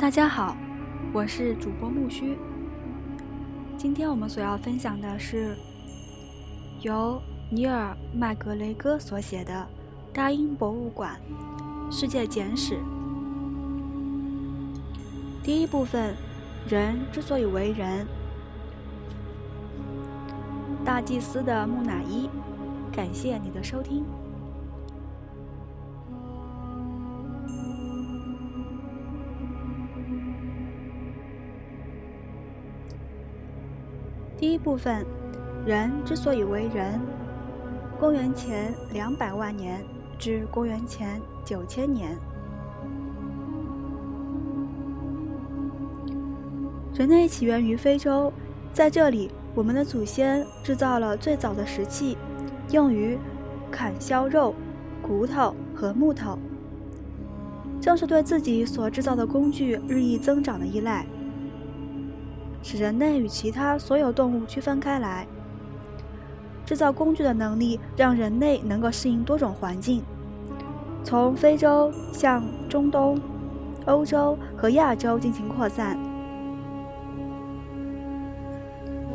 大家好，我是主播木须。今天我们所要分享的是由尼尔·麦格雷戈所写的《大英博物馆世界简史》第一部分：人之所以为人。大祭司的木乃伊。感谢你的收听。第一部分，人之所以为人，公元前两百万年至公元前九千年，人类起源于非洲，在这里，我们的祖先制造了最早的石器，用于砍削肉、骨头和木头。正是对自己所制造的工具日益增长的依赖。使人类与其他所有动物区分开来。制造工具的能力让人类能够适应多种环境，从非洲向中东、欧洲和亚洲进行扩散。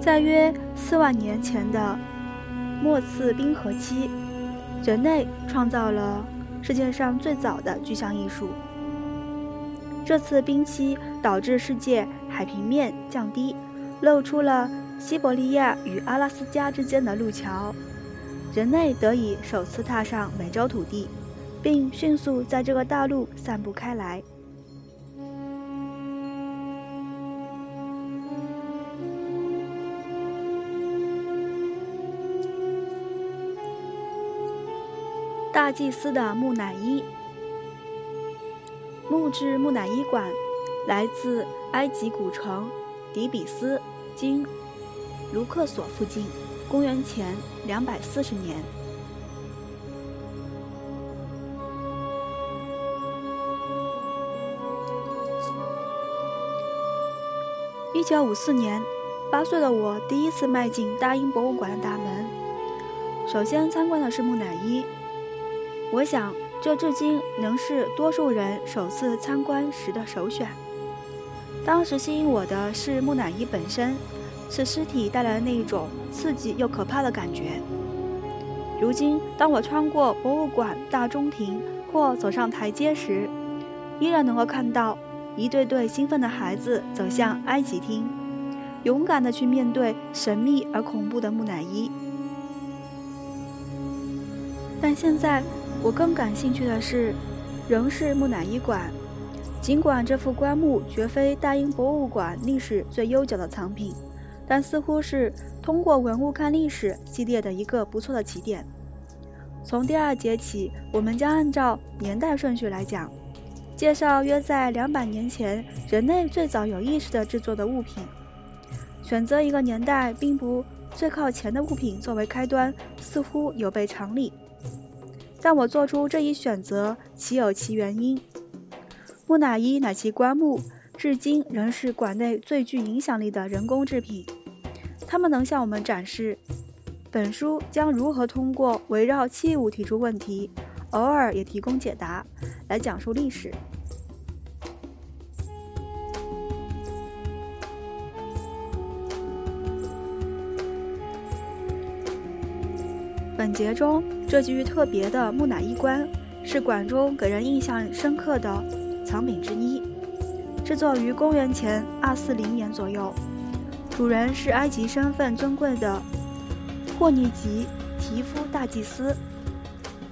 在约四万年前的末次冰河期，人类创造了世界上最早的具象艺术。这次冰期导致世界海平面降低，露出了西伯利亚与阿拉斯加之间的路桥，人类得以首次踏上美洲土地，并迅速在这个大陆散布开来。大祭司的木乃伊。木质木乃伊馆来自埃及古城底比斯，今卢克索附近，公元前两百四十年。一九五四年，八岁的我第一次迈进大英博物馆的大门，首先参观的是木乃伊，我想。这至今仍是多数人首次参观时的首选。当时吸引我的是木乃伊本身，是尸体带来的那一种刺激又可怕的感觉。如今，当我穿过博物馆大中庭或走上台阶时，依然能够看到一对对兴奋的孩子走向埃及厅，勇敢地去面对神秘而恐怖的木乃伊。但现在。我更感兴趣的是，仍是木乃伊馆。尽管这副棺木绝非大英博物馆历史最悠久的藏品，但似乎是通过文物看历史系列的一个不错的起点。从第二节起，我们将按照年代顺序来讲，介绍约在两百年前人类最早有意识的制作的物品。选择一个年代并不最靠前的物品作为开端，似乎有悖常理。但我做出这一选择，其有其原因？木乃伊乃其棺木，至今仍是馆内最具影响力的人工制品。他们能向我们展示，本书将如何通过围绕器物提出问题，偶尔也提供解答，来讲述历史。本节中这具特别的木乃伊棺是馆中给人印象深刻的藏品之一，制作于公元前二四零年左右，主人是埃及身份尊贵的霍尼吉提夫大祭司。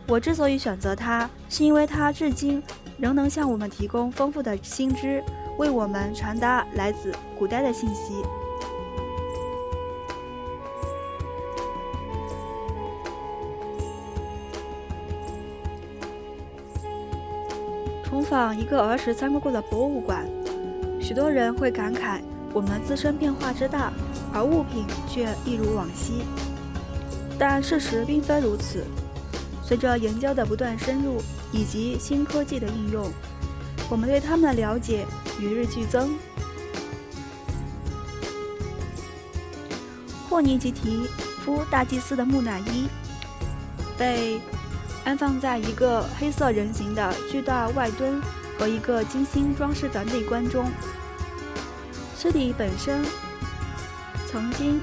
我之所以选择它，是因为它至今仍能向我们提供丰富的新知，为我们传达来自古代的信息。访一个儿时参观过的博物馆，许多人会感慨我们自身变化之大，而物品却一如往昔。但事实并非如此。随着研究的不断深入以及新科技的应用，我们对它们的了解与日俱增。霍尼吉提夫大祭司的木乃伊被。安放在一个黑色人形的巨大外墩和一个精心装饰的内棺中。尸体本身曾经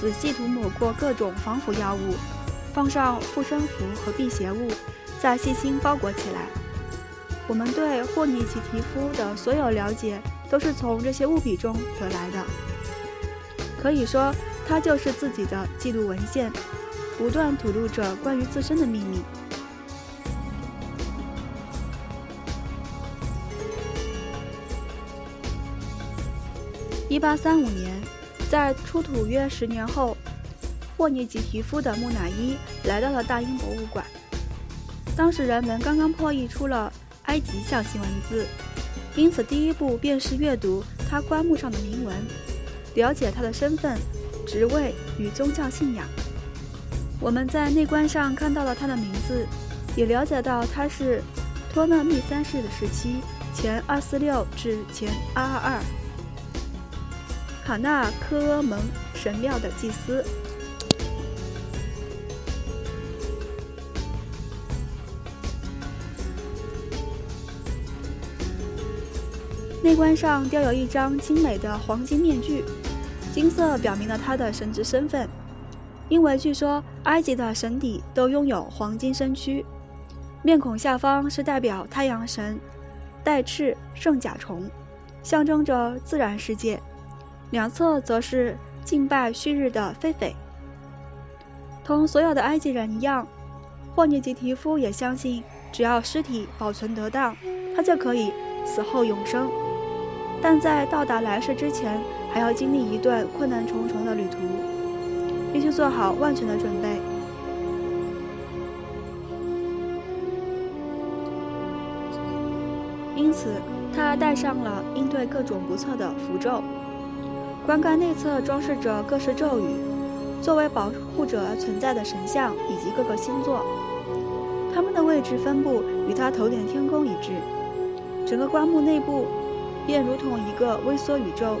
仔细涂抹过各种防腐药物，放上护身符和辟邪物，再细心包裹起来。我们对霍尼吉提夫的所有了解，都是从这些物品中得来的。可以说，他就是自己的记录文献，不断吐露着关于自身的秘密。一八三五年，在出土约十年后，霍尼吉提夫的木乃伊来到了大英博物馆。当时人们刚刚破译出了埃及象形文字，因此第一步便是阅读他棺木上的铭文，了解他的身份、职位与宗教信仰。我们在内棺上看到了他的名字，也了解到他是托勒密三世的时期（前二四六至前二二二）。卡纳科蒙神庙的祭司。内棺上雕有一张精美的黄金面具，金色表明了他的神职身份，因为据说埃及的神邸都拥有黄金身躯。面孔下方是代表太阳神带翅圣甲虫，象征着自然世界。两侧则是敬拜旭日的狒狒。同所有的埃及人一样，霍尼吉提夫也相信，只要尸体保存得当，他就可以死后永生。但在到达来世之前，还要经历一段困难重重的旅途，必须做好万全的准备。因此，他带上了应对各种不测的符咒。棺盖内侧装饰着各式咒语，作为保护者而存在的神像以及各个星座，它们的位置分布与他头顶天空一致。整个棺木内部便如同一个微缩宇宙。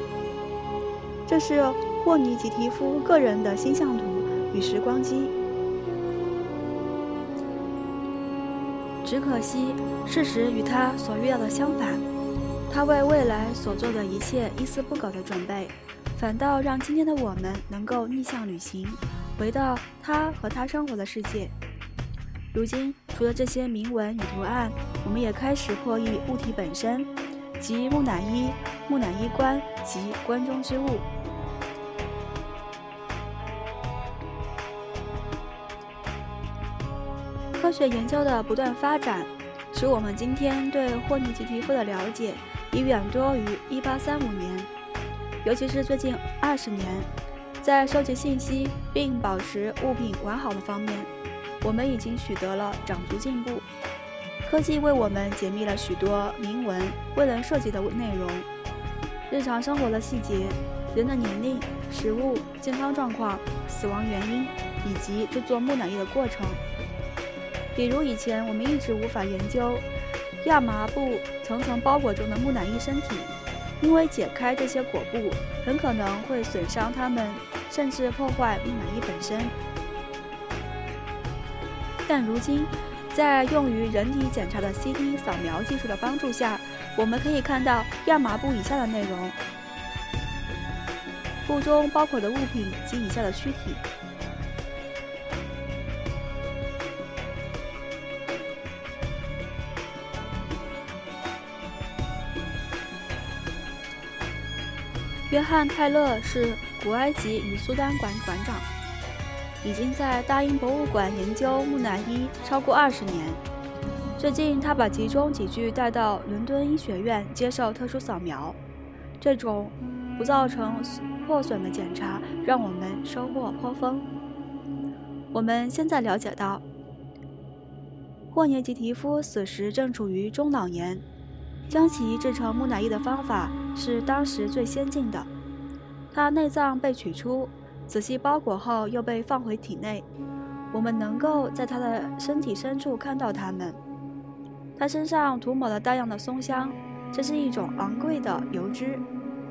这是霍尼吉提夫个人的星象图与时光机。只可惜，事实与他所预料的相反，他为未来所做的一切一丝不苟的准备。反倒让今天的我们能够逆向旅行，回到他和他生活的世界。如今，除了这些铭文与图案，我们也开始破译物体本身，即木乃伊、木乃伊棺及棺中之物。科学研究的不断发展，使我们今天对霍尼吉提夫的了解已远多于1835年。尤其是最近二十年，在收集信息并保持物品完好的方面，我们已经取得了长足进步。科技为我们解密了许多铭文未能涉及的内容，日常生活的细节、人的年龄、食物、健康状况、死亡原因以及制作木乃伊的过程。比如以前我们一直无法研究亚麻布层层包裹中的木乃伊身体。因为解开这些裹布很可能会损伤它们，甚至破坏木乃伊本身。但如今，在用于人体检查的 CT 扫描技术的帮助下，我们可以看到亚麻布以下的内容：布中包裹的物品及以下的躯体。约翰·泰勒是古埃及与苏丹馆馆长，已经在大英博物馆研究木乃伊超过二十年。最近，他把其中几具带到伦敦医学院接受特殊扫描。这种不造成破损的检查让我们收获颇丰。我们现在了解到，霍尼吉提夫死时正处于中老年。将其制成木乃伊的方法是当时最先进的。他内脏被取出，仔细包裹后又被放回体内。我们能够在他的身体深处看到它们。他身上涂抹了大量的松香，这是一种昂贵的油脂，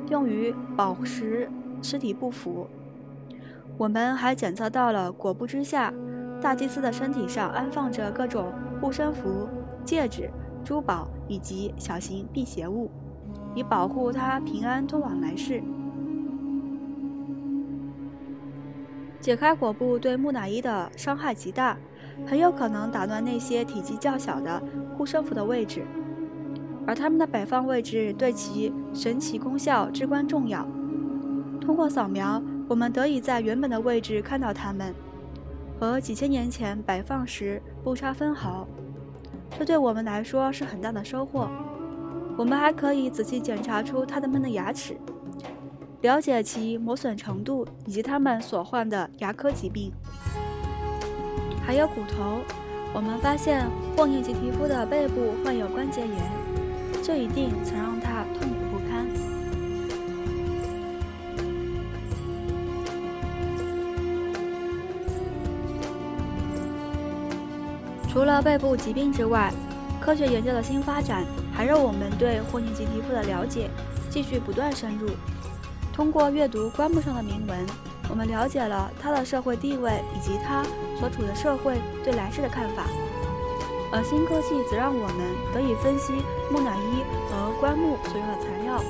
用于保持尸体不腐。我们还检测到了裹布之下，大祭司的身体上安放着各种护身符、戒指。珠宝以及小型辟邪物，以保护他平安通往来世。解开果布对木乃伊的伤害极大，很有可能打乱那些体积较小的护身符的位置，而它们的摆放位置对其神奇功效至关重要。通过扫描，我们得以在原本的位置看到它们，和几千年前摆放时不差分毫。这对我们来说是很大的收获。我们还可以仔细检查出它们的牙齿。了解其磨损程度以及它们所患的牙科疾病，还有骨头。我们发现霍尼吉提夫的背部患有关节炎，这一定曾让除了背部疾病之外，科学研究的新发展还让我们对霍尼吉提夫的了解继续不断深入。通过阅读棺木上的铭文，我们了解了他的社会地位以及他所处的社会对来世的看法。而新科技则让我们得以分析木乃伊和棺木所用的材料，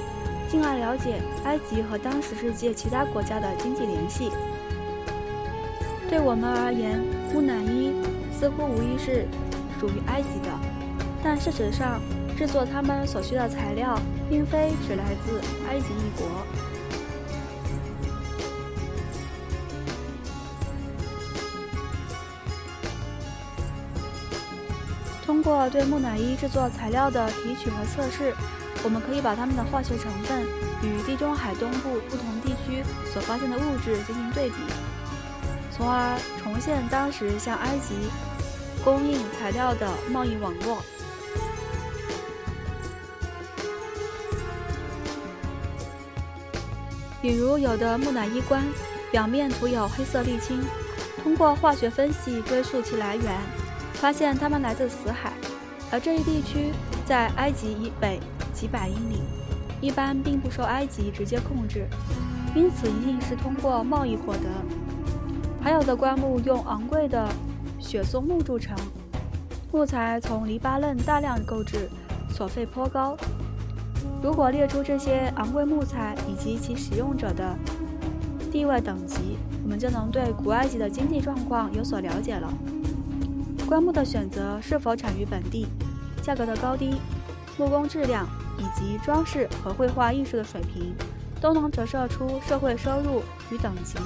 进而了解埃及和当时世界其他国家的经济联系。对我们而言，木乃伊似乎无疑是属于埃及的，但事实上，制作它们所需的材料并非只来自埃及一国。通过对木乃伊制作材料的提取和测试，我们可以把它们的化学成分与地中海东部不同地区所发现的物质进行对比，从而重现当时向埃及供应材料的贸易网络。比如，有的木乃伊棺表面涂有黑色沥青，通过化学分析追溯其来源。发现它们来自死海，而这一地区在埃及以北几百英里，一般并不受埃及直接控制，因此一定是通过贸易获得。还有的棺木用昂贵的雪松木铸成，木材从黎巴嫩大量购置，所费颇高。如果列出这些昂贵木材以及其使用者的地位等级，我们就能对古埃及的经济状况有所了解了。棺木的选择是否产于本地，价格的高低，木工质量以及装饰和绘画艺术的水平，都能折射出社会收入与等级。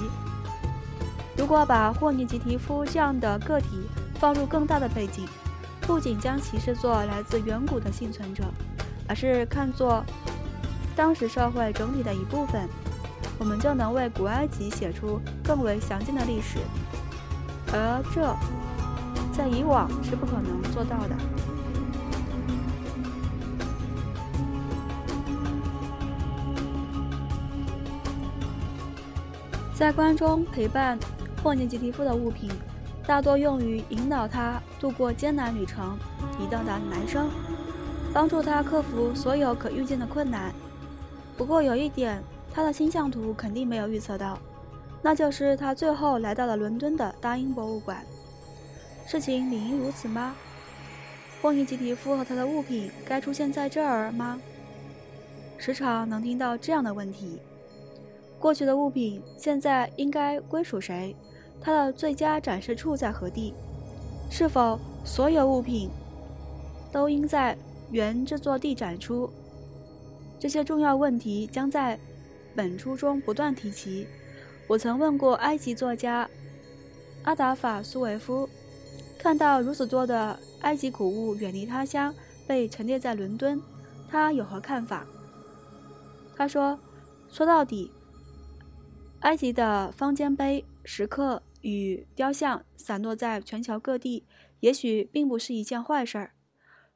如果把霍尼吉提夫这样的个体放入更大的背景，不仅将其视作来自远古的幸存者，而是看作当时社会整体的一部分，我们就能为古埃及写出更为详尽的历史。而这。在以往是不可能做到的。在关中陪伴霍尼吉提夫的物品，大多用于引导他度过艰难旅程，以到达男生，帮助他克服所有可预见的困难。不过有一点，他的星象图肯定没有预测到，那就是他最后来到了伦敦的大英博物馆。事情理应如此吗？霍尼吉提夫和他的物品该出现在这儿吗？时常能听到这样的问题：过去的物品现在应该归属谁？它的最佳展示处在何地？是否所有物品都应在原这座地展出？这些重要问题将在本书中不断提及。我曾问过埃及作家阿达法苏维夫。看到如此多的埃及古物远离他乡，被陈列在伦敦，他有何看法？他说：“说到底，埃及的方尖碑、石刻与雕像散落在全球各地，也许并不是一件坏事儿。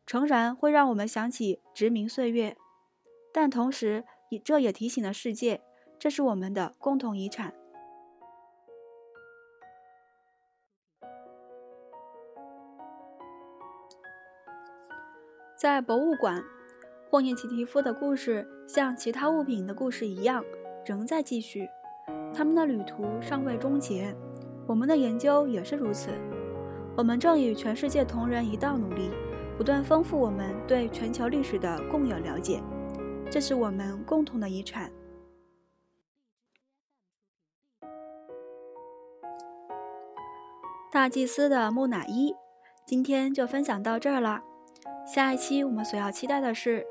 诚然，会让我们想起殖民岁月，但同时，这也提醒了世界，这是我们的共同遗产。”在博物馆，霍尼奇提夫的故事像其他物品的故事一样，仍在继续。他们的旅途尚未终结，我们的研究也是如此。我们正与全世界同仁一道努力，不断丰富我们对全球历史的共有了解。这是我们共同的遗产。大祭司的木乃伊，今天就分享到这儿了。下一期我们所要期待的是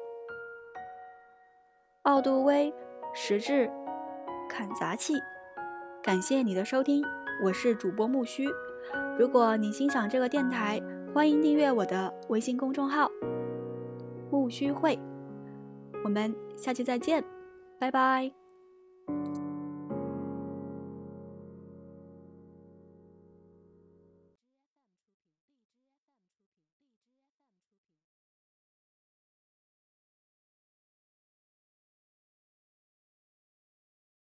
奥杜威石质砍砸器。感谢你的收听，我是主播木须。如果你欣赏这个电台，欢迎订阅我的微信公众号“木须会”。我们下期再见，拜拜。